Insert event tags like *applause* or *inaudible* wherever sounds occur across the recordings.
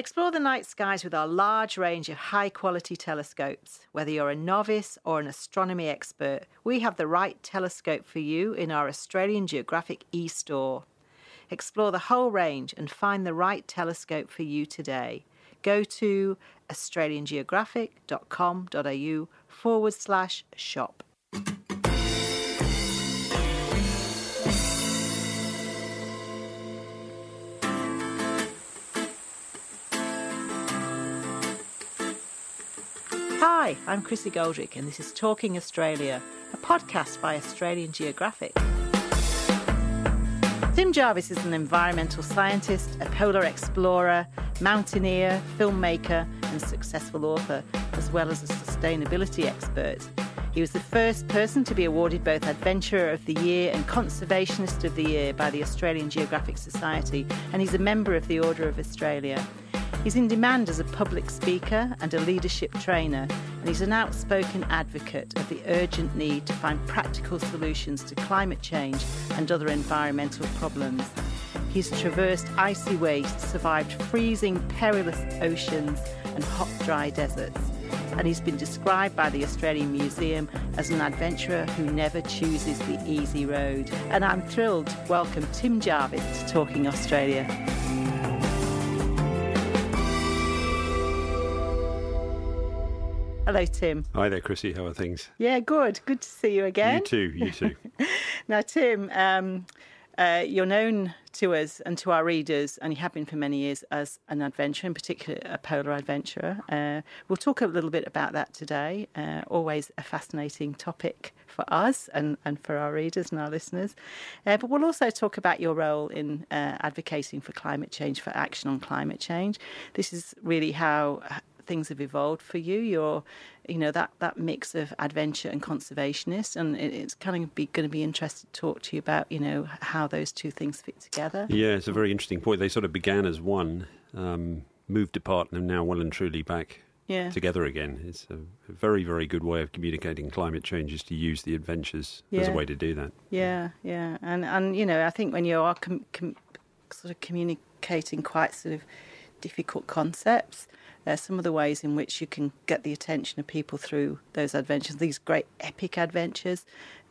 Explore the night skies with our large range of high quality telescopes. Whether you're a novice or an astronomy expert, we have the right telescope for you in our Australian Geographic e store. Explore the whole range and find the right telescope for you today. Go to australiangeographic.com.au forward slash shop. I'm Chrissy Goldrick, and this is Talking Australia, a podcast by Australian Geographic. Tim Jarvis is an environmental scientist, a polar explorer, mountaineer, filmmaker, and successful author, as well as a sustainability expert. He was the first person to be awarded both Adventurer of the Year and Conservationist of the Year by the Australian Geographic Society, and he's a member of the Order of Australia. He's in demand as a public speaker and a leadership trainer, and he's an outspoken advocate of the urgent need to find practical solutions to climate change and other environmental problems. He's traversed icy wastes, survived freezing, perilous oceans, and hot, dry deserts. And he's been described by the Australian Museum as an adventurer who never chooses the easy road. And I'm thrilled to welcome Tim Jarvis to Talking Australia. Hello, Tim. Hi there, Chrissy. How are things? Yeah, good. Good to see you again. You too. You too. *laughs* now, Tim, um, uh, you're known to us and to our readers, and you have been for many years as an adventurer, in particular a polar adventurer. Uh, we'll talk a little bit about that today. Uh, always a fascinating topic for us and, and for our readers and our listeners. Uh, but we'll also talk about your role in uh, advocating for climate change, for action on climate change. This is really how things have evolved for you. You're, you know, that, that mix of adventure and conservationist, and it, it's kind of be, going to be interested to talk to you about, you know, how those two things fit together. Yeah, it's a very interesting point. They sort of began as one, um, moved apart, and are now well and truly back yeah. together again. It's a very, very good way of communicating climate change is to use the adventures yeah. as a way to do that. Yeah, yeah, and and you know, I think when you are com- com- sort of communicating quite sort of difficult concepts, uh, some of the ways in which you can get the attention of people through those adventures, these great epic adventures,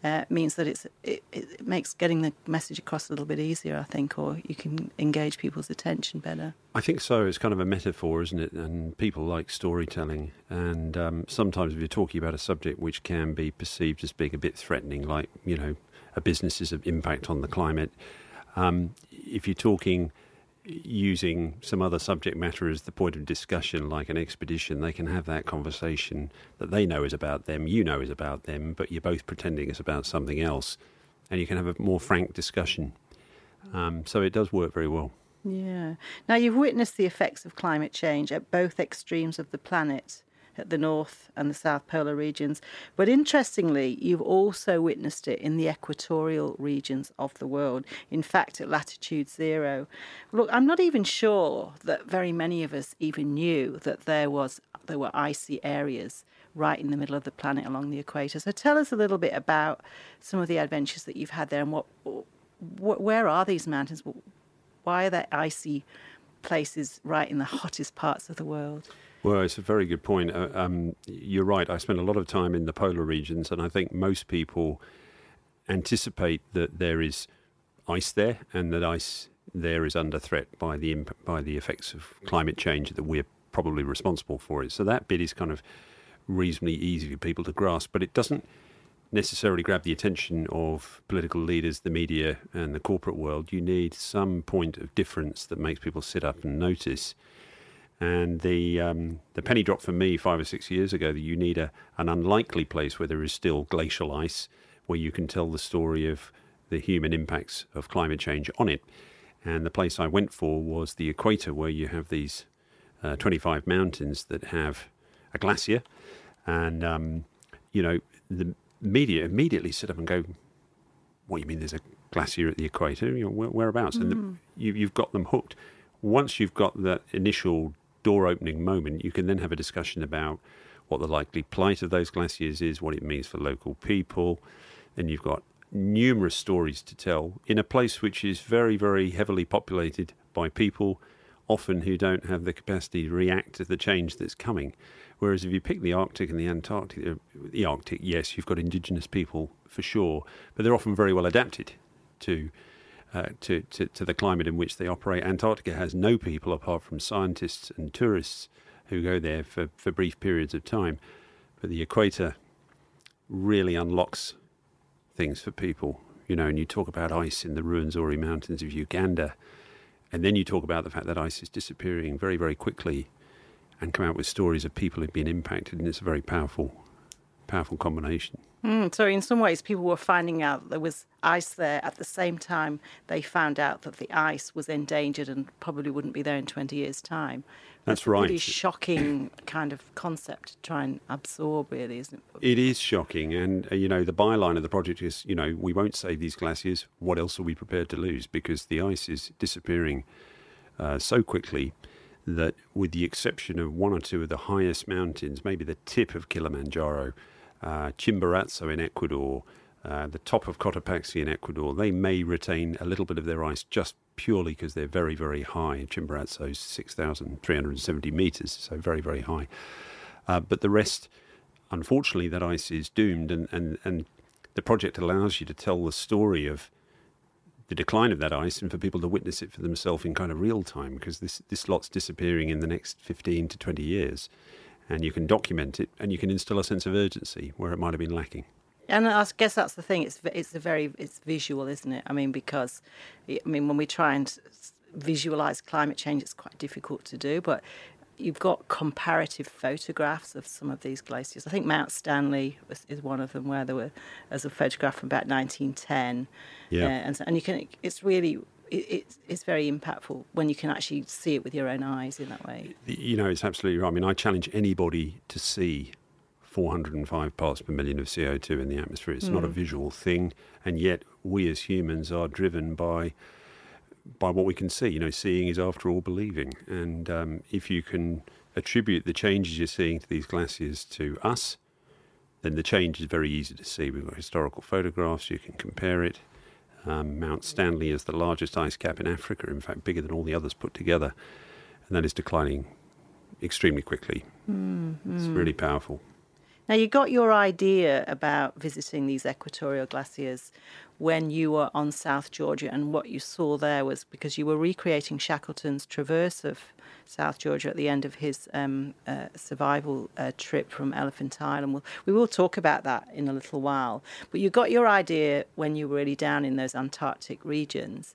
uh, means that it's it, it, makes getting the message across a little bit easier, I think, or you can engage people's attention better. I think so. It's kind of a metaphor, isn't it? And people like storytelling. And um, sometimes if you're talking about a subject which can be perceived as being a bit threatening, like you know, a business's impact on the climate, um, if you're talking using some other subject matter as the point of discussion, like an expedition, they can have that conversation that they know is about them, you know is about them, but you're both pretending it's about something else, and you can have a more frank discussion. Um, so it does work very well. Yeah. Now, you've witnessed the effects of climate change at both extremes of the planet at the North and the South Polar regions. But interestingly, you've also witnessed it in the equatorial regions of the world, in fact, at latitude zero. Look, I'm not even sure that very many of us even knew that there was there were icy areas right in the middle of the planet along the equator. So tell us a little bit about some of the adventures that you've had there and what, where are these mountains? Why are there icy places right in the hottest parts of the world? Well, it's a very good point. Uh, um, you're right. I spent a lot of time in the polar regions, and I think most people anticipate that there is ice there, and that ice there is under threat by the imp- by the effects of climate change that we're probably responsible for it. So that bit is kind of reasonably easy for people to grasp, but it doesn't necessarily grab the attention of political leaders, the media, and the corporate world. You need some point of difference that makes people sit up and notice. And the um, the penny dropped for me five or six years ago that you need a, an unlikely place where there is still glacial ice, where you can tell the story of the human impacts of climate change on it. And the place I went for was the equator, where you have these uh, 25 mountains that have a glacier. And, um, you know, the media immediately sit up and go, What, do you mean there's a glacier at the equator? You know, where, whereabouts? Mm. And the, mm. you, you've got them hooked. Once you've got that initial door opening moment, you can then have a discussion about what the likely plight of those glaciers is, what it means for local people. Then you've got numerous stories to tell in a place which is very, very heavily populated by people often who don't have the capacity to react to the change that's coming. Whereas if you pick the Arctic and the Antarctic, uh, the Arctic, yes, you've got indigenous people for sure, but they're often very well adapted to. Uh, to, to, to the climate in which they operate. Antarctica has no people apart from scientists and tourists who go there for, for brief periods of time. But the equator really unlocks things for people, you know, and you talk about ice in the Ruwenzori Mountains of Uganda, and then you talk about the fact that ice is disappearing very, very quickly and come out with stories of people who've been impacted, and it's a very powerful, powerful combination. Mm, so, in some ways, people were finding out there was ice there at the same time they found out that the ice was endangered and probably wouldn't be there in 20 years' time. That's, right. Really shocking kind of concept to try and absorb, really, isn't it? It is shocking, and uh, you know the byline of the project is, you know, we won't save these glaciers. What else are we prepared to lose? Because the ice is disappearing uh, so quickly that, with the exception of one or two of the highest mountains, maybe the tip of Kilimanjaro uh, Chimborazo in Ecuador, uh, the top of Cotopaxi in Ecuador, they may retain a little bit of their ice just purely because they're very, very high. Chimborazo is 6,370 meters, so very, very high. Uh, but the rest, unfortunately, that ice is doomed, and, and, and the project allows you to tell the story of the decline of that ice and for people to witness it for themselves in kind of real time because this, this lot's disappearing in the next 15 to 20 years and you can document it and you can instill a sense of urgency where it might have been lacking. And I guess that's the thing. It's it's a very it's visual, isn't it? I mean, because I mean, when we try and visualize climate change, it's quite difficult to do. But you've got comparative photographs of some of these glaciers. I think Mount Stanley is one of them, where there were as a photograph from about 1910. Yeah, uh, and so, and you can. It's really it's, it's very impactful when you can actually see it with your own eyes in that way. You know, it's absolutely right. I mean, I challenge anybody to see 405 parts per million of CO2 in the atmosphere. It's mm. not a hmm. visual thing, and yet we as humans are driven by by what we can see. You know, seeing is after all believing, and um, if you can attribute the changes you're seeing to these glaciers to us, then the change is very easy to see. We've got historical photographs. You can compare it. Um, Mount Stanley is the largest ice cap in Africa, in fact, bigger than all the others put together, and that is declining extremely quickly. Mm, It's really powerful. Now, you got your idea about visiting these equatorial glaciers when you were on South Georgia, and what you saw there was because you were recreating Shackleton's traverse of South Georgia at the end of his um, uh, survival uh, trip from Elephant Island. We'll, we will talk about that in a little while. But you got your idea when you were really down in those Antarctic regions,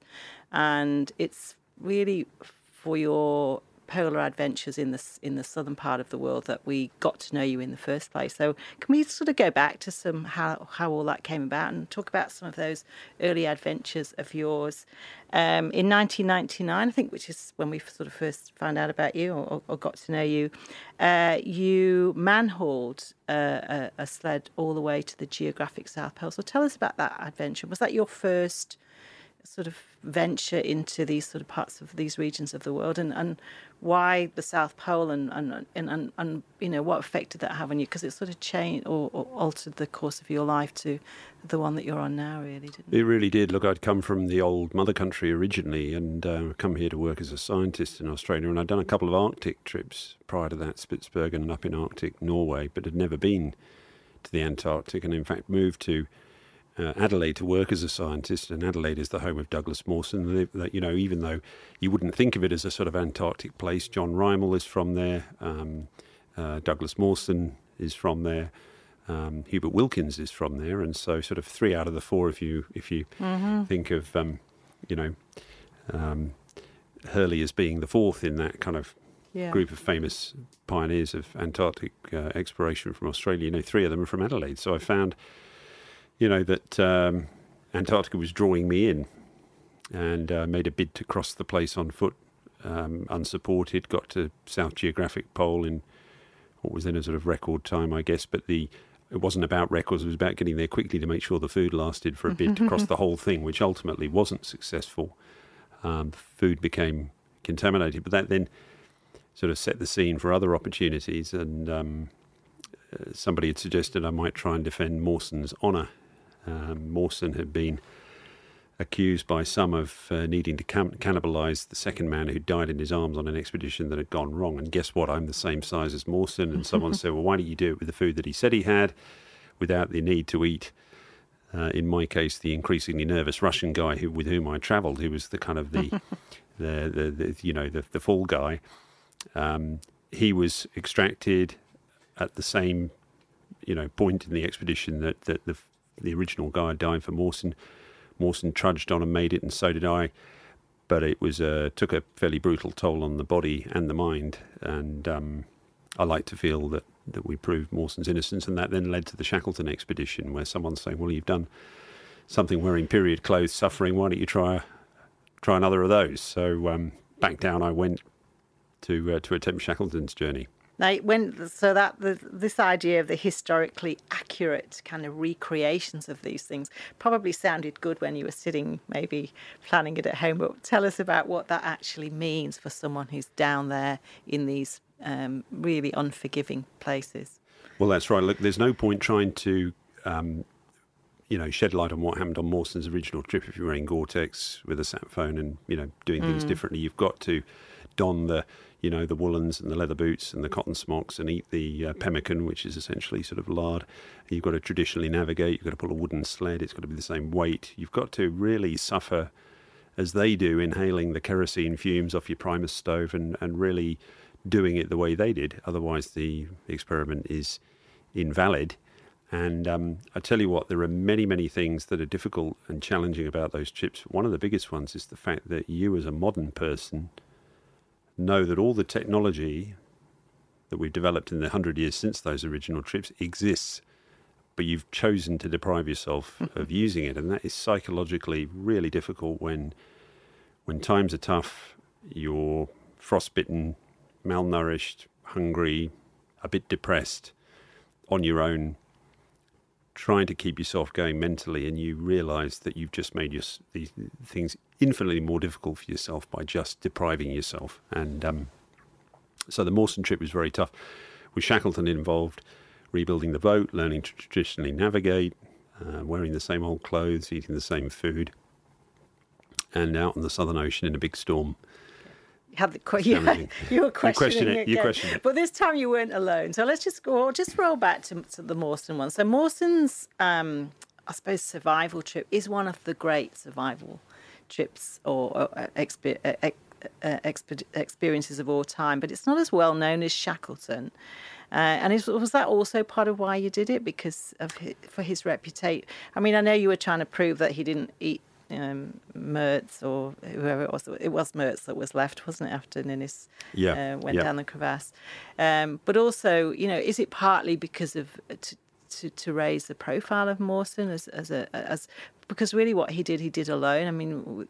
and it's really for your polar adventures in the in the southern part of the world that we got to know you in the first place. So can we sort of go back to some how how all that came about and talk about some of those early adventures of yours? Um, in 1999, I think, which is when we sort of first found out about you or, or got to know you, uh, you manhauled uh, a, a sled all the way to the geographic South Pole. So tell us about that adventure. Was that your first? Sort of venture into these sort of parts of these regions of the world and, and why the South Pole and, and, and, and, you know, what effect did that have on you? Because it sort of changed or, or, altered the course of your life to the one that you're on now, really, didn't it? It really did. Look, I'd come from the old mother country originally and uh, come here to work as a scientist in Australia. And I'd done a couple of Arctic trips prior to that, Spitsbergen and up in Arctic Norway, but had never been to the Antarctic and, in fact, moved to uh, Adelaide to work as a scientist, and Adelaide is the home of Douglas Mawson. That you know, even though you wouldn't think of it as a sort of Antarctic place, John Rymill is from there. Um, uh, Douglas Mawson is from there. Um, Hubert Wilkins is from there, and so sort of three out of the four, if you if you mm-hmm. think of um, you know um, Hurley as being the fourth in that kind of yeah. group of famous pioneers of Antarctic uh, exploration from Australia. You know, three of them are from Adelaide. So I found you know, that um, Antarctica was drawing me in and uh, made a bid to cross the place on foot, um, unsupported, got to South Geographic Pole in what was then a sort of record time, I guess, but the it wasn't about records, it was about getting there quickly to make sure the food lasted for a bid to *laughs* cross the whole thing, which ultimately wasn't successful. Um, food became contaminated, but that then sort of set the scene for other opportunities. And um, uh, somebody had suggested I might try and defend Mawson's honour um, Mawson had been accused by some of uh, needing to cam- cannibalize the second man who died in his arms on an expedition that had gone wrong. And guess what? I'm the same size as Mawson. And someone *laughs* said, well, why don't you do it with the food that he said he had without the need to eat? Uh, in my case, the increasingly nervous Russian guy who, with whom I travelled, who was the kind of the, *laughs* the, the, the, you know, the, the fall guy. Um, he was extracted at the same, you know, point in the expedition that, that the, the original guy dying for Mawson Mawson trudged on and made it, and so did I. But it was uh, took a fairly brutal toll on the body and the mind, and um, I like to feel that that we proved Mawson's innocence, and that then led to the Shackleton expedition, where someone's saying, "Well, you've done something wearing period clothes, suffering. Why don't you try try another of those?" So um, back down I went to uh, to attempt Shackleton's journey. Now, when so that the, this idea of the historically accurate kind of recreations of these things probably sounded good when you were sitting, maybe planning it at home. But tell us about what that actually means for someone who's down there in these um, really unforgiving places. Well, that's right. Look, there's no point trying to. Um, you know, shed light on what happened on Mawson's original trip. If you're wearing Gore-Tex with a sat phone and you know doing things mm. differently, you've got to don the you know, the woolens and the leather boots and the cotton smocks and eat the uh, pemmican, which is essentially sort of lard. You've got to traditionally navigate. You've got to pull a wooden sled. It's got to be the same weight. You've got to really suffer as they do, inhaling the kerosene fumes off your Primus stove and, and really doing it the way they did. Otherwise, the experiment is invalid. And um, I tell you what, there are many, many things that are difficult and challenging about those chips. One of the biggest ones is the fact that you, as a modern person, know that all the technology that we've developed in the hundred years since those original trips exists, but you've chosen to deprive yourself *laughs* of using it, and that is psychologically really difficult when when times are tough, you're frostbitten, malnourished, hungry, a bit depressed, on your own, trying to keep yourself going mentally, and you realise that you've just made your, these things infinitely more difficult for yourself by just depriving yourself. And um, so the Mawson trip was very tough. With Shackleton involved, rebuilding the boat, learning to traditionally navigate, uh, wearing the same old clothes, eating the same food, and out in the Southern Ocean in a big storm. *laughs* You had the you, you were questioning you it. You it. But this time you weren't alone. So let's just go. Just roll back to, to the Mawson one. So Mawson's, um, I suppose, survival trip is one of the great survival trips or uh, exp- uh, uh, experiences of all time, but it's not as well known as Shackleton. Uh, and is, was that also part of why you did it because of his, for his reputation? I mean, I know you were trying to prove that he didn't eat um, Mertz or whoever it was. It was Mertz that was left, wasn't it, after Ninnis yeah, uh, went yeah. down the crevasse? Um, but also, you know, is it partly because of to, to, to raise the profile of Mawson as as a as because really what he did he did alone. I mean,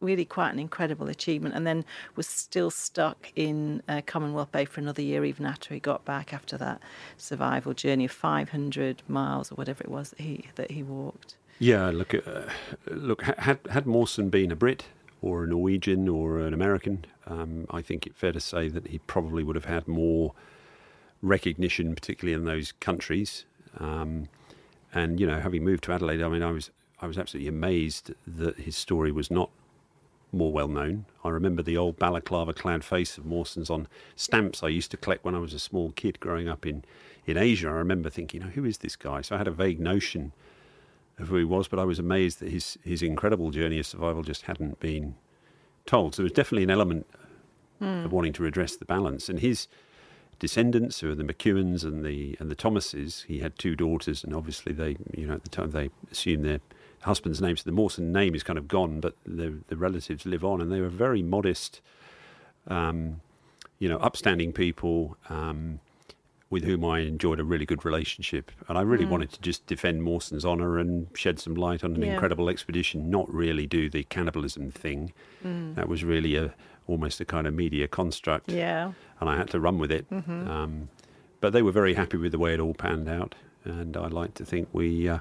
really quite an incredible achievement, and then was still stuck in uh, Commonwealth Bay for another year even after he got back after that survival journey of 500 miles or whatever it was that he that he walked. Yeah, look, uh, look. Had had Mawson been a Brit or a Norwegian or an American, um, I think it's fair to say that he probably would have had more recognition, particularly in those countries. Um, and you know, having moved to Adelaide, I mean, I was I was absolutely amazed that his story was not more well known. I remember the old balaclava clad face of Mawson's on stamps I used to collect when I was a small kid growing up in, in Asia. I remember thinking, know, who is this guy? So I had a vague notion of who he was, but I was amazed that his, his incredible journey of survival just hadn't been told. So there was definitely an element mm. of wanting to redress the balance. And his descendants, who are the McEwins and the and the Thomases. He had two daughters, and obviously they, you know, at the time they assumed their husband's name. So the Mawson name is kind of gone, but the the relatives live on, and they were very modest, um, you know, upstanding people. Um, with whom I enjoyed a really good relationship. And I really mm. wanted to just defend Mawson's honour and shed some light on an yeah. incredible expedition, not really do the cannibalism thing. Mm. That was really a almost a kind of media construct. Yeah. And I had to run with it. Mm-hmm. Um, but they were very happy with the way it all panned out. And I like to think we uh,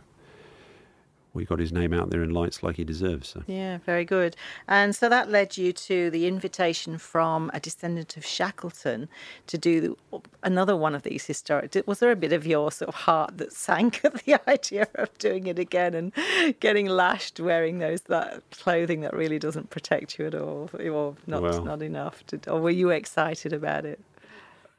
we got his name out there in lights like he deserves. So. Yeah, very good. And so that led you to the invitation from a descendant of Shackleton to do another one of these historic. Was there a bit of your sort of heart that sank at the *laughs* idea of doing it again and getting lashed wearing those that clothing that really doesn't protect you at all, or not well, not enough? To, or were you excited about it?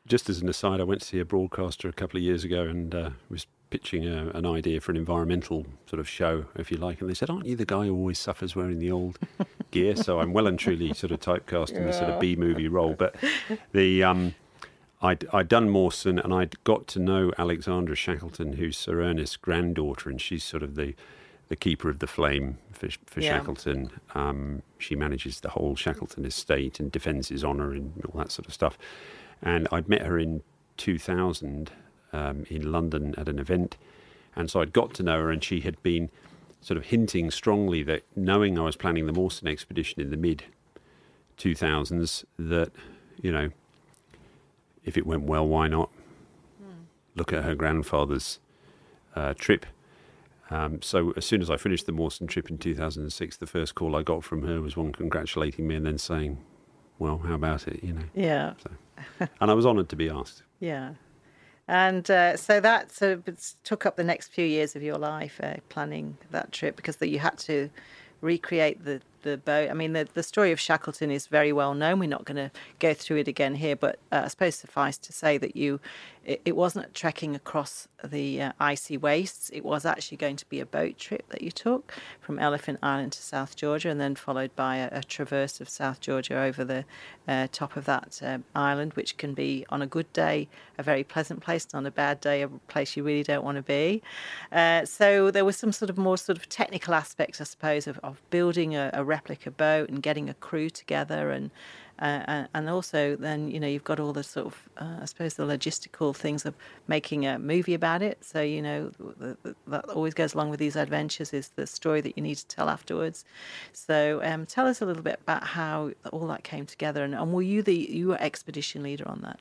Just as an aside, I went to see a broadcaster a couple of years ago and uh, was pitching a, an idea for an environmental sort of show, if you like, and they said, "Aren't you the guy who always suffers wearing the old *laughs* gear?" So I'm well and truly sort of typecast in the sort of B movie role. But the um, I'd, I'd done Mawson and I'd got to know Alexandra Shackleton, who's Sir Ernest's granddaughter, and she's sort of the the keeper of the flame for, for yeah. Shackleton. Um, she manages the whole Shackleton estate and defends his honour and all that sort of stuff. And I'd met her in 2000 um, in London at an event. And so I'd got to know her, and she had been sort of hinting strongly that knowing I was planning the Mawson expedition in the mid 2000s, that, you know, if it went well, why not mm. look at her grandfather's uh, trip? Um, so as soon as I finished the Mawson trip in 2006, the first call I got from her was one congratulating me and then saying, "Well, how about it?" You know. Yeah. So, and I was honoured to be asked. Yeah. And uh, so that sort of took up the next few years of your life uh, planning that trip because you had to recreate the the boat. I mean, the, the story of Shackleton is very well known. We're not going to go through it again here, but uh, I suppose suffice to say that you, it, it wasn't trekking across the uh, icy wastes. It was actually going to be a boat trip that you took from Elephant Island to South Georgia, and then followed by a, a traverse of South Georgia over the uh, top of that uh, island, which can be on a good day a very pleasant place, and on a bad day a place you really don't want to be. Uh, so there was some sort of more sort of technical aspects, I suppose, of, of building a, a replica boat and getting a crew together and uh, and also then you know you've got all the sort of uh, I suppose the logistical things of making a movie about it. So you know the, the, that always goes along with these adventures is the story that you need to tell afterwards. So um, tell us a little bit about how all that came together, and, and were you the you were expedition leader on that?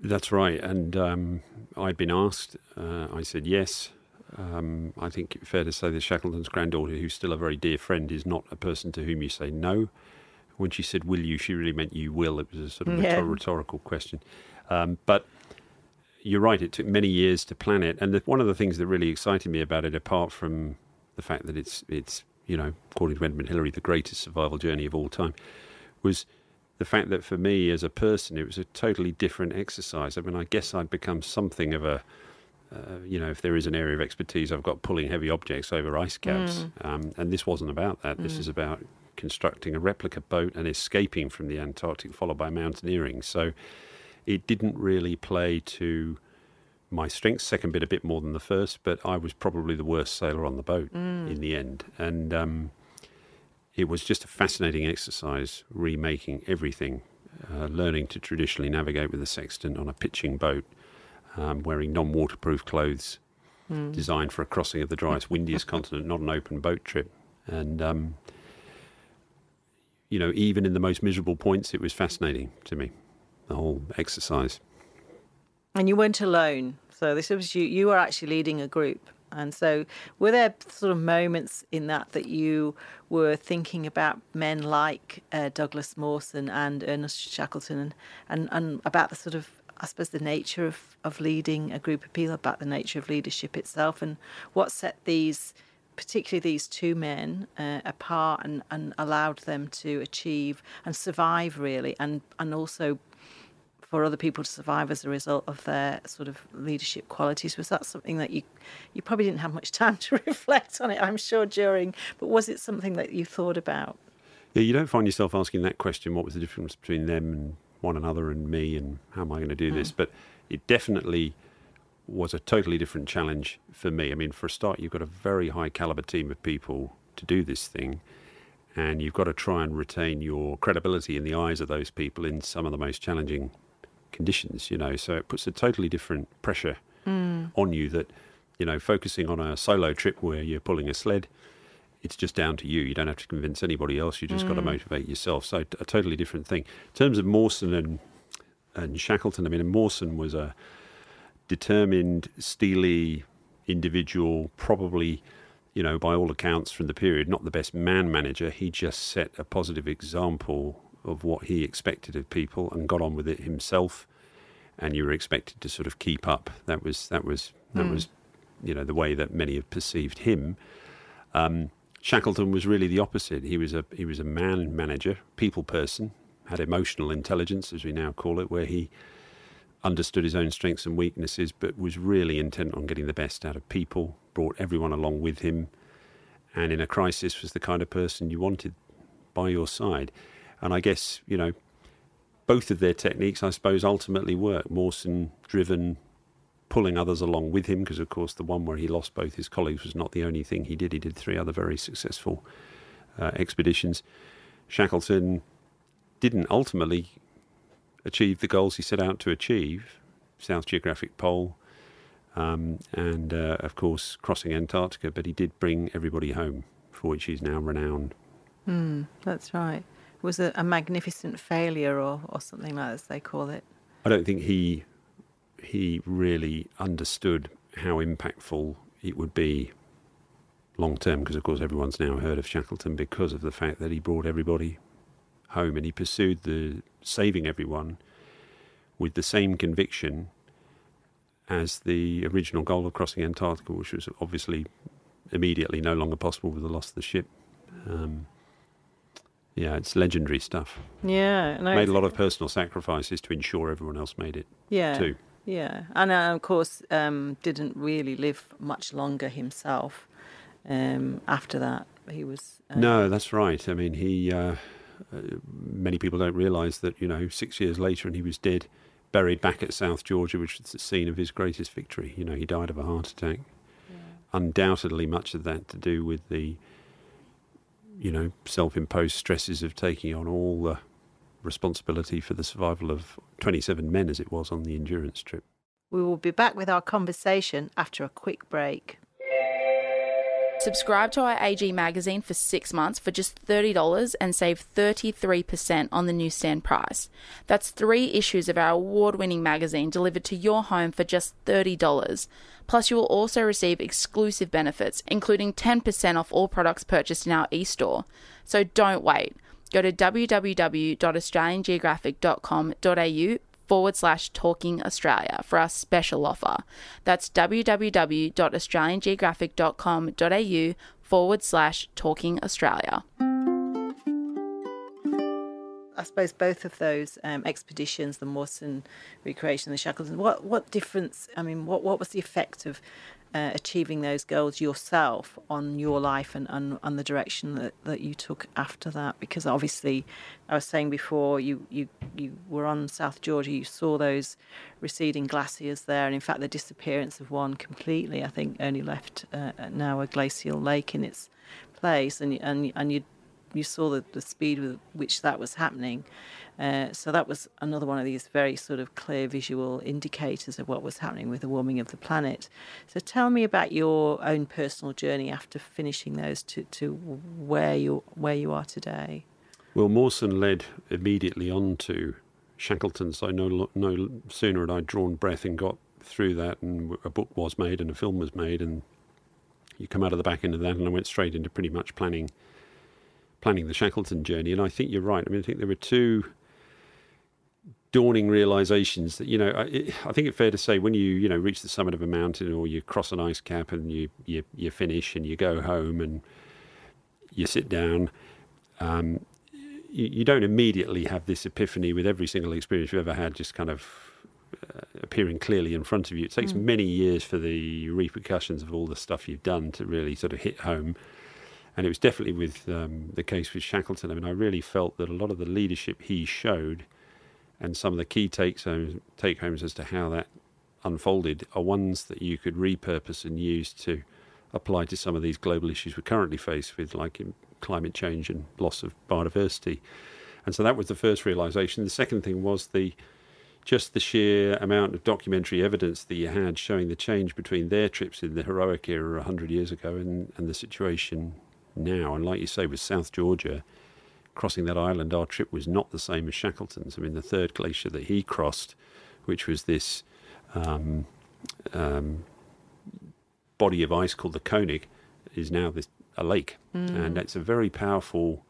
That's right, and um, I'd been asked. Uh, I said yes. Um, I think fair to say that Shackleton's granddaughter, who's still a very dear friend, is not a person to whom you say no. When she said "will you," she really meant "you will." It was a sort of yeah. rhetorical question, um, but you're right. It took many years to plan it, and the, one of the things that really excited me about it, apart from the fact that it's it's you know, according to Edmund Hillary, the greatest survival journey of all time, was the fact that for me as a person, it was a totally different exercise. I mean, I guess I'd become something of a uh, you know, if there is an area of expertise, I've got pulling heavy objects over ice caps. Mm. Um, and this wasn't about that. This mm. is about constructing a replica boat and escaping from the Antarctic, followed by mountaineering. So it didn't really play to my strengths. Second bit a bit more than the first, but I was probably the worst sailor on the boat mm. in the end. And um, it was just a fascinating exercise, remaking everything, uh, learning to traditionally navigate with a sextant on a pitching boat um, wearing non waterproof clothes mm. designed for a crossing of the driest, windiest *laughs* continent, not an open boat trip. And, um, you know, even in the most miserable points, it was fascinating to me, the whole exercise. And you weren't alone. So this was you, you were actually leading a group. And so, were there sort of moments in that that you were thinking about men like uh, Douglas Mawson and Ernest Shackleton and, and, and about the sort of I suppose, the nature of, of leading a group of people, about the nature of leadership itself, and what set these, particularly these two men, uh, apart and, and allowed them to achieve and survive, really, and, and also for other people to survive as a result of their sort of leadership qualities. Was that something that you you probably didn't have much *laughs* time to reflect on it, I'm sure, during, but was it something that you thought about? Yeah, you don't find yourself asking that question what was the difference between them and one another and me and how am I going to do mm. this? But it definitely was a totally different challenge for me. I mean, for a start, you've got a very high caliber team of people to do this thing, and you've got to try and retain your credibility in the eyes of those people in some of the most challenging conditions, you know. So it puts a totally different pressure mm. on you that, you know, focusing on a solo trip where you're pulling a sled it's just down to you. You don't have to convince anybody else. You just mm. got to motivate yourself. So a totally different thing. In terms of Mawson and and Shackleton, I mean, Mawson was a determined, steely individual, probably you know, by all accounts from the period, not the best man manager. He just set a positive example of what he expected of people and got on with it himself. And you were expected to sort of keep up. That was that was that mm. was, you know, the way that many have perceived him. Um, Shackleton was really the opposite. He was a he was a man manager, people person, had emotional intelligence, as we now call it, where he understood his own strengths and weaknesses, but was really intent on getting the best out of people, brought everyone along with him, and in a crisis was the kind of person you wanted by your side. And I guess, you know, both of their techniques, I suppose, ultimately work. Mawson driven, pulling others along with him, because of course the one where he lost both his colleagues was not the only thing he did. He did three other very successful uh, expeditions. Shackleton didn't ultimately achieve the goals he set out to achieve South Geographic Pole, um, and uh, of course crossing Antarctica, but he did bring everybody home, for which he's now renowned. Mm, that's right. It was a, a magnificent failure, or, or something like as they call it. I don't think he he really understood how impactful it would be long term, because of course everyone's now heard of Shackleton because of the fact that he brought everybody home and he pursued the saving everyone with the same conviction as the original goal of crossing Antarctica, which was obviously immediately no longer possible with the loss of the ship. Um, yeah, it's legendary stuff. Yeah, no, made a lot of personal sacrifices to ensure everyone else made it. Yeah, too. Yeah, and uh, of course, um, didn't really live much longer himself. Um, after that, he was. Uh, no, that's right. I mean, he. Uh, uh, many people don't realise that you know six years later and he was dead, buried back at South Georgia, which was the scene of his greatest victory. You know, he died of a heart attack. Yeah. Undoubtedly, much of that to do with the you know self-imposed stresses of taking on all the responsibility for the survival of 27 men as it was on the endurance trip. We will be back with our conversation after a quick break. Subscribe to our AG magazine for six months for just $30 and save 33% on the newsstand price. That's three issues of our award winning magazine delivered to your home for just $30. Plus, you will also receive exclusive benefits, including 10% off all products purchased in our e store. So don't wait. Go to www.australiangeographic.com.au forward slash talking Australia for our special offer. That's www.australiangeographic.com.au forward slash talking Australia. I suppose both of those um, expeditions, the Mawson recreation, the Shackleton, what what difference? I mean, what what was the effect of uh, achieving those goals yourself on your life and, and, and the direction that, that you took after that? Because obviously, I was saying before, you, you, you were on South Georgia, you saw those receding glaciers there, and in fact, the disappearance of one completely, I think, only left uh, now a glacial lake in its place, and, and, and you, you saw the, the speed with which that was happening. Uh, so that was another one of these very sort of clear visual indicators of what was happening with the warming of the planet. So tell me about your own personal journey after finishing those to, to where you where you are today. Well, Mawson led immediately on to Shackleton, so no, no sooner had I drawn breath and got through that, and a book was made and a film was made, and you come out of the back end of that, and I went straight into pretty much planning planning the Shackleton journey. And I think you're right. I mean, I think there were two dawning realizations that you know I, I, think it's fair to say when you you know reach the summit of a mountain or you cross an ice cap and you you, you finish and you go home and you sit down um, you, you, don't immediately have this epiphany with every single experience you've ever had just kind of uh, appearing clearly in front of you it takes mm. many years for the repercussions of all the stuff you've done to really sort of hit home and it was definitely with um, the case with Shackleton I mean I really felt that a lot of the leadership he showed and some of the key takes homes, take homes as to how that unfolded are ones that you could repurpose and use to apply to some of these global issues we're currently faced with, like climate change and loss of biodiversity. And so that was the first realization. The second thing was the just the sheer amount of documentary evidence that you had showing the change between their trips in the heroic era 100 years ago and, and the situation now. And like you say, with South Georgia, crossing that island, our trip was not the same as Shackleton's. I mean, the third glacier that he crossed, which was this um, um, body of ice called the Koenig, is now this, a lake, and that's a very powerful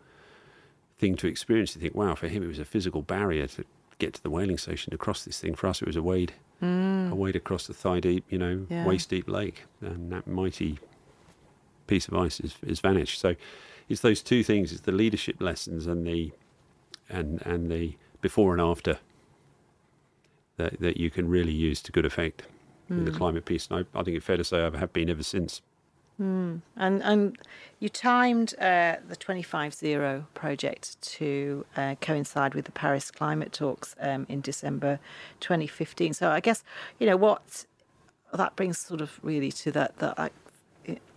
thing to experience. You think, wow, for him it was a physical barrier to get to the whaling station to cross this thing. For us, it was a wade, a wade across the thigh deep, you know, Yeah. waist deep lake, and that mighty piece of ice is, is vanished. So it's those two things: it's the leadership lessons and the and and the before and after that that you can really use to good effect in the climate piece. And I, I think it's fair to say I have been ever since. And and you timed uh, the 25-0 project to uh, coincide with the Paris climate talks um, in December 2015. So I guess you know what that brings sort of really to that that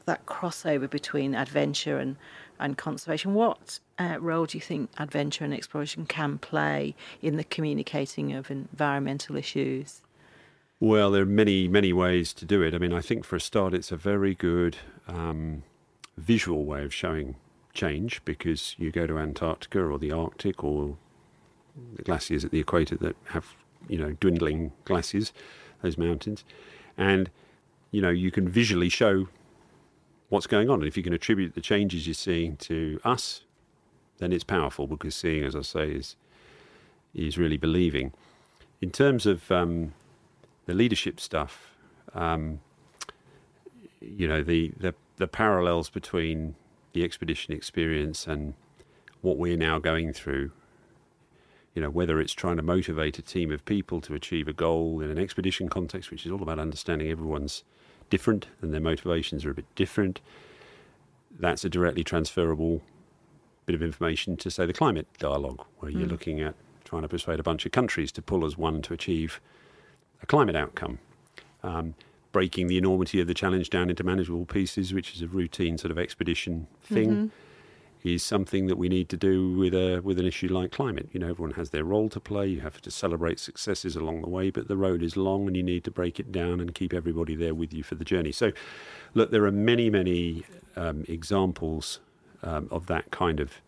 that crossover between adventure and and conservation. What uh, role do you think adventure and exploration can play in the communicating of environmental issues? Well, there are many, many ways to do it. I mean, I think for a start, it's a very good um, visual way of showing change because you go to Antarctica or the Arctic or the glaciers at the equator that have, you know, dwindling glaciers, those mountains, and you know you can visually show what's going on. And if you can attribute the changes you're seeing to us, then it's powerful because seeing, as I say, is is really believing. In terms of um, the leadership stuff, um, you know, the, the, the parallels between the expedition experience and what we're now going through, you know, whether it's trying to motivate a team of people to achieve a goal in an expedition context, which is all about understanding everyone's different and their motivations are a bit different, that's a directly transferable bit of information to, say, the climate dialogue, where you're looking at trying to persuade a bunch of countries to pull as one to achieve a climate outcome. Um, breaking the enormity of the challenge down into manageable pieces, which is a routine sort of expedition thing, is something that we need to do with a with an issue like climate. You know, everyone has their role to play. You have to celebrate successes along the way, but the road is long, and you need to break it down and keep everybody there with you for the journey. So, look, there are many, many um, examples um, of that kind of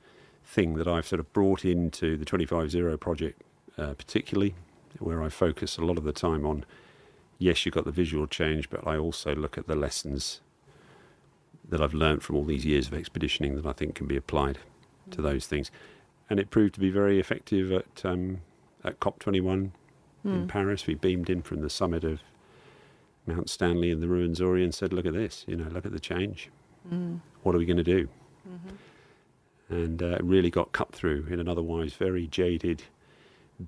thing that I've sort of brought into the 25-0 project, uh, particularly where I focus a lot of the time on yes, you've got the visual change, but I also look at the lessons that I've learned from all these years of expeditioning that I think can be applied to those things. And it proved to be very effective at um, at COP21 in Paris. We beamed in from the summit of Mount Stanley and the Ruwenzori and said, "Look at this! You know, look at the change. What are we going to do?" And uh, it really got cut through in an otherwise very jaded,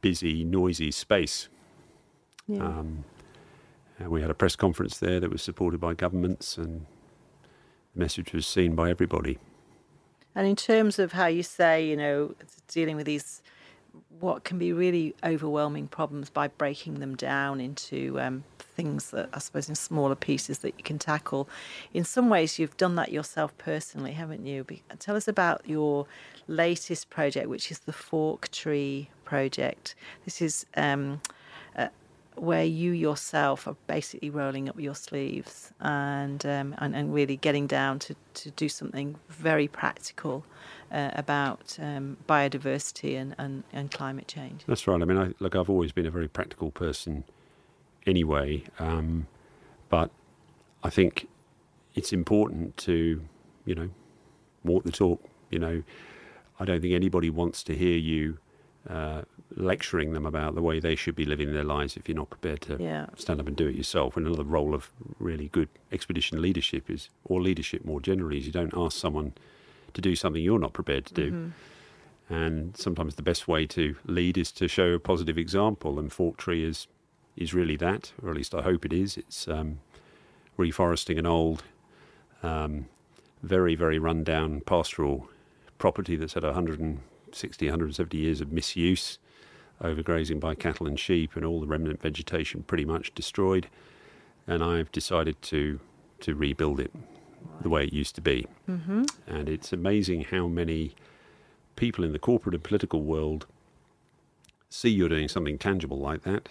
busy, noisy space. Yeah. Um, and we had a press conference there that was supported by governments, and message was seen by everybody. And in terms of how you say, you know, dealing with these, what can be really overwhelming problems by breaking them down into um, things that I suppose in smaller pieces that you can tackle. In some ways, you've done that yourself personally, haven't you? Be- Tell us about your latest project, which is the Fork Tree Project. This is um, where you yourself are basically rolling up your sleeves and um, and, and really getting down to, to do something very practical uh, about um, biodiversity and, and, and climate change. That's right. I mean, I, look, I've always been a very practical person anyway, um, but I think it's important to, you know, walk the talk. You know, I don't think anybody wants to hear you uh, lecturing them about the way they should be living their lives if you're not prepared to Yeah. stand up and do it yourself. And another role of really good expedition leadership is, or leadership more generally, is you don't ask someone to do something you're not prepared to do. And sometimes the best way to lead is to show a positive example. And Fork Tree is is really that, or at least I hope it is. It's um, reforesting an old, um, very very rundown pastoral property that's had 160, 170 years of misuse, overgrazing by cattle and sheep, and all the remnant vegetation pretty much destroyed. And I've decided to to rebuild it the way it used to be. Mm-hmm. And it's amazing how many people in the corporate and political world see you're doing something tangible like that,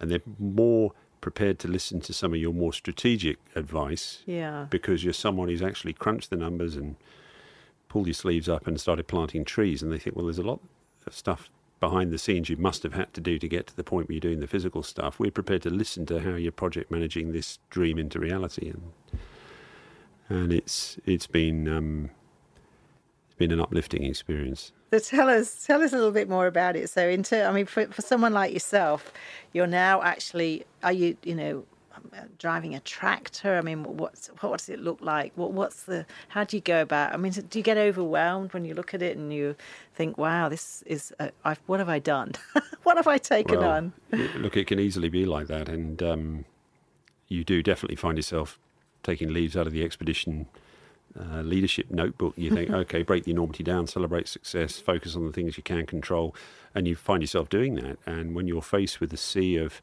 and they're more prepared to listen to some of your more strategic advice Yeah. because you're someone who's actually crunched the numbers and pulled your sleeves up and started planting trees, and they think, well, there's a lot of stuff behind the scenes you must have had to do to get to the point where you're doing the physical stuff. We're prepared to listen to how you're project managing this dream into reality, and and it's it's been um, it's been an uplifting experience. So tell us, tell us a little bit more about it. So, into, I mean, for, for someone like yourself, you're now actually, are you, you know, driving a tractor? I mean, what's what does it look like? What what's the? How do you go about? I mean, do you get overwhelmed when you look at it and you think, "Wow, this is a, what have I done? *laughs* what have I taken well, on?" *laughs* look, it can easily be like that, and um, you do definitely find yourself taking leaves out of the expedition uh, leadership notebook. You think, *laughs* okay, break the enormity down, celebrate success, focus on the things you can control, and you find yourself doing that. And when you're faced with a sea of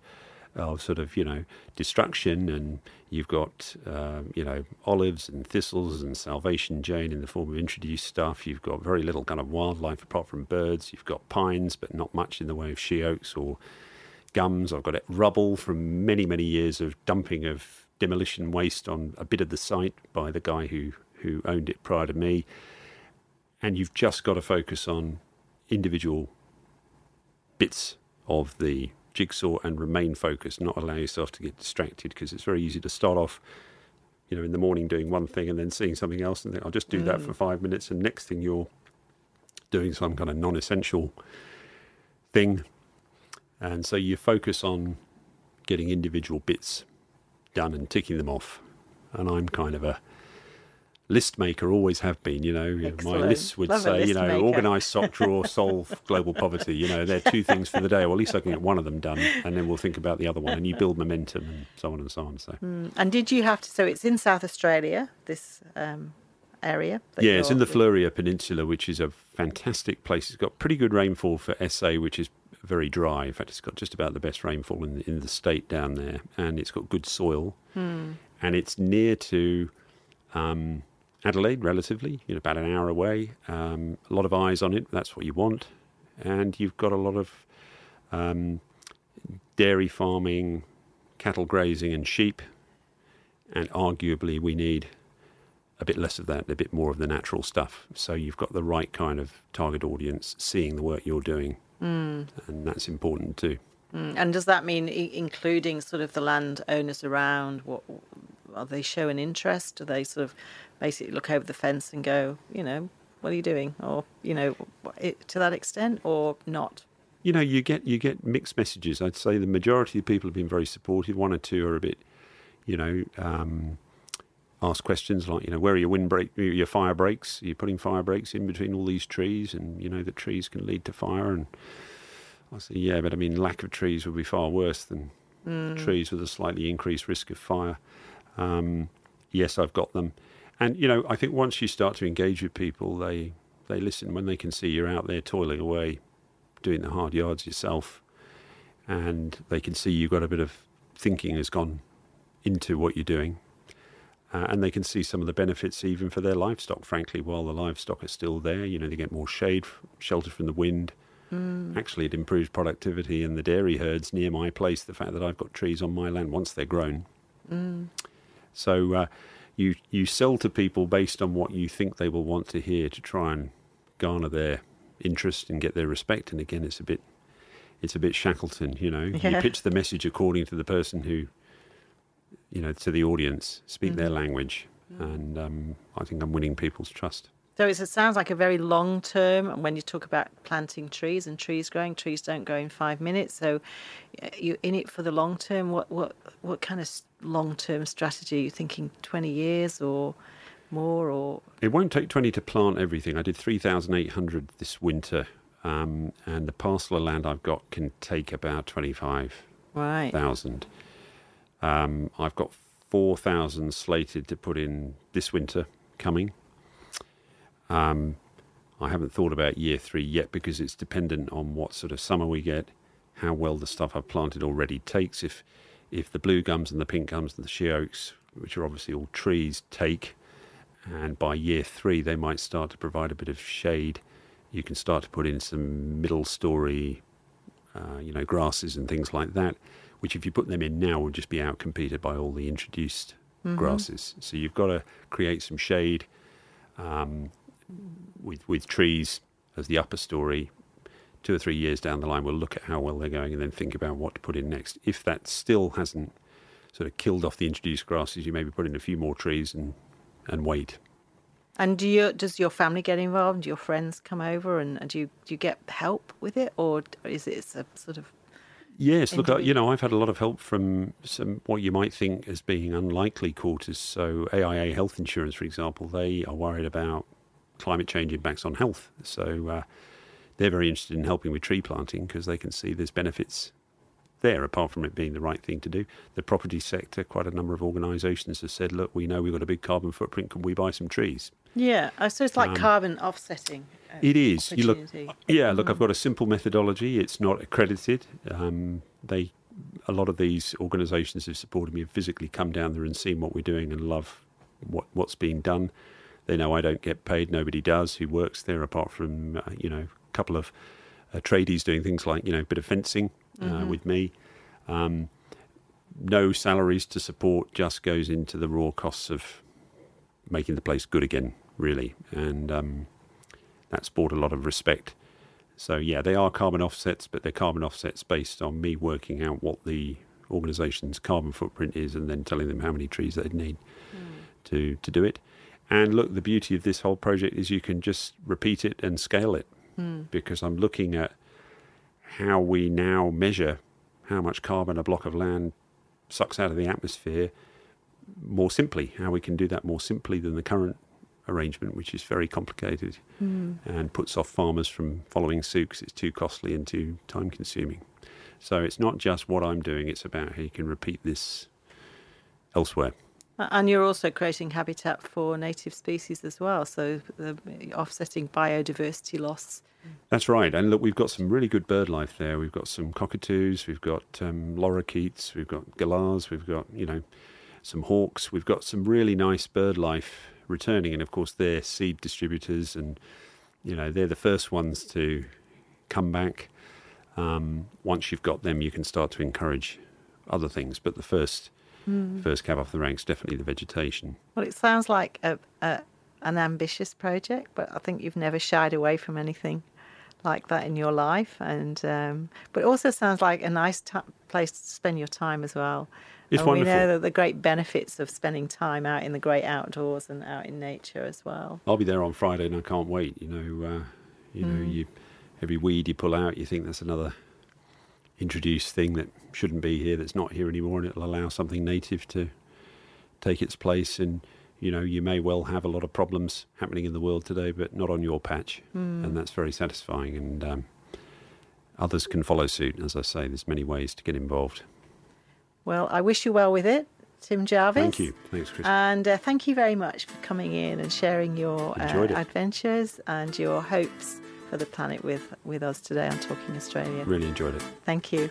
of sort of you know destruction, and you've got um, you know olives and thistles and salvation jane in the form of introduced stuff. You've got very little kind of wildlife apart from birds. You've got pines, but not much in the way of she oaks or gums. I've got rubble from many many years of dumping of demolition waste on a bit of the site by the guy who who owned it prior to me. And you've just got to focus on individual bits of the jigsaw and remain focused, not allow yourself to get distracted because it's very easy to start off, you know, in the morning doing one thing and then seeing something else and think, I'll just do mm. that for five minutes. And next thing you're doing some kind of non essential thing. And so you focus on getting individual bits done and ticking them off. And I'm kind of a list maker, always have been. You know, Excellent. my lists would Love say, you know, maker. organise sock drawer, *laughs* solve global poverty. You know, they're two things for the day. Well, at least I can get one of them done, and then we'll think about the other one, and you build momentum and so on and so on. So, mm. and did you have to? So it's in South Australia. This. Um, area yeah it's in the Fleurieu Peninsula which is a fantastic place it's got pretty good rainfall for SA which is very dry. In fact, it's got just about the best rainfall in, in the state down there, and it's got good soil, hmm. and it's near to um, Adelaide, relatively, you know, about an hour away. Um, a lot of eyes on it. That's what you want, and you've got a lot of um, dairy farming, cattle grazing, and sheep. And arguably, we need a bit less of that, a bit more of the natural stuff. So you've got the right kind of target audience seeing the work you're doing, mm. and that's important too. Mm. And does that mean including sort of the landowners around? What are they showing interest? Do they sort of basically look over the fence and go, you know, what are you doing? Or, you know, to that extent or not? You know, you get you get mixed messages. I'd say the majority of people have been very supportive. One or two are a bit, you know, um, ask questions like, you know, where are your windbreak, your fire breaks? Are you putting fire breaks in between all these trees? And you know, the trees can lead to fire. And I say, yeah, but I mean, lack of trees would be far worse than mm. trees with a slightly increased risk of fire. Um, yes, I've got them. And you know, I think once you start to engage with people, they they listen when they can see you're out there toiling away, doing the hard yards yourself, and they can see you've got a bit of thinking has gone into what you're doing. Uh, and they can see some of the benefits even for their livestock, frankly, while the livestock is still there. You know, they get more shade, shelter from the wind. Mm. Actually, it improves productivity in the dairy herds near my place. The fact that I've got trees on my land once they're grown. Mm. So, uh, you you sell to people based on what you think they will want to hear to try and garner their interest and get their respect. And again, it's a bit it's a bit Shackleton, you know. Yeah. You pitch the message according to the person who, you know, to the audience, speak mm-hmm. their language, and um, I think I'm winning people's trust. So it sounds like a very long term. And when you talk about planting trees and trees growing, trees don't grow in five minutes. So you're in it for the long term. What what what kind of long term strategy? Are you thinking twenty years or more? Or it won't take twenty to plant everything. I did three thousand eight hundred this winter, um, and the parcel of land I've got can take about twenty five thousand. Right. Um, I've got four thousand slated to put in this winter coming. Um, I haven't thought about year three yet because it's dependent on what sort of summer we get, how well the stuff I've planted already takes. If if the blue gums and the pink gums and the she oaks, which are obviously all trees, take, and by year three they might start to provide a bit of shade, you can start to put in some middle story, uh, you know, grasses and things like that. Which, if you put them in now, will just be outcompeted by all the introduced mm-hmm. grasses. So you've got to create some shade. Um, with with trees as the upper story. Two or three years down the line, we'll look at how well they're going and then think about what to put in next. If that still hasn't sort of killed off the introduced grasses, you maybe put in a few more trees and and wait. And do you, does your family get involved? Do your friends come over, and, and do you do you get help with it, or is it a sort of Yes, look, I- you know, I've had a lot of help from some what you might think as being unlikely quarters. So, AIA Health Insurance, for example, they are worried about climate change impacts on health. So, uh, they're very interested in helping with tree planting because they can see there's benefits there, apart from it being the right thing to do. The property sector, quite a number of organisations have said, look, we know we've got a big carbon footprint, can we buy some trees? yeah? So it's like Um, carbon offsetting. uh, It is. You look, yeah. Look, I've got a simple methodology. It's not accredited. Um, they, a lot of these organisations have supported me have physically come down there and seen what we're doing and love what what's being done. They know I don't get paid. Nobody does who works there, apart from uh, you know couple of uh, tradies doing things like you know a bit of fencing uh, with me. Um, no salaries to support. Just goes into the raw costs of making the place good again, really, and. Um, that's brought a lot of respect. So yeah, they are carbon offsets, but they're carbon offsets based on me working out what the organisation's carbon footprint is, and then telling them how many trees they'd need to to do it. And look, the beauty of this whole project is you can just repeat it and scale it, because I'm looking at how we now measure how much carbon a block of land sucks out of the atmosphere more simply, how we can do that more simply than the current arrangement, which is very complicated and puts off farmers from following suit 'cause it's too costly and too time consuming. So it's not just what I'm doing, it's about how you can repeat this elsewhere. And you're also creating habitat for native species as well, so the offsetting biodiversity loss. That's right. And look, we've got some really good bird life there. We've got some cockatoos, we've got um, lorikeets, we've got galahs, we've got, you know, some hawks. We've got some really nice bird life returning. And of course, they're seed distributors and, you know, they're the first ones to come back. Um, once you've got them, you can start to encourage other things. But the first, first cab off the ranks, definitely the vegetation. Well, it sounds like a, a, an ambitious project, but I think you've never shied away from anything like that in your life. And um, but it also sounds like a nice ti place to spend your time as well. It's and we know that the great benefits of spending time out in the great outdoors and out in nature as well. I'll be there on Friday, and I can't wait. You know, uh, you know, you every weed you pull out, you think that's another introduced thing that shouldn't be here, that's not here anymore, and it'll allow something native to take its place. And you know, you may well have a lot of problems happening in the world today, but not on your patch, and that's very satisfying. And um, others can follow suit. As I say, there's many ways to get involved. Well, I wish you well with it, Tim Jarvis. Thank you. Thanks, Chris. And uh, thank you very much for coming in and sharing your uh, adventures and your hopes for the planet with, with us today on Talking Australia. really enjoyed it. Thank you.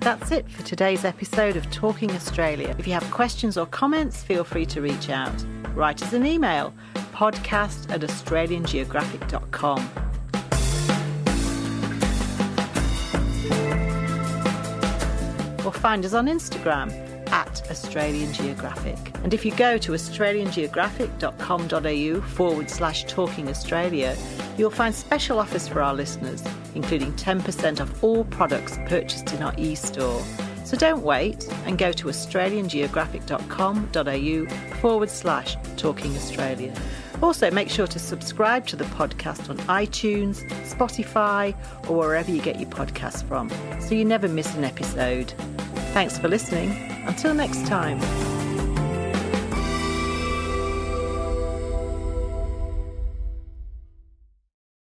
That's it for today's episode of Talking Australia. If you have questions or comments, feel free to reach out. Write us an email podcast at australiangeographic.com. or find us on Instagram at Australian Geographic. And if you go to australiangeographic.com.au forward slash talking Australia, you'll find special offers for our listeners, including 10% off all products purchased in our e-store. So don't wait and go to australiangeographic.com.au forward slash talking Australia. Also, make sure to subscribe to the podcast on iTunes, Spotify, or wherever you get your podcasts from so you never miss an episode. Thanks for listening. Until next time.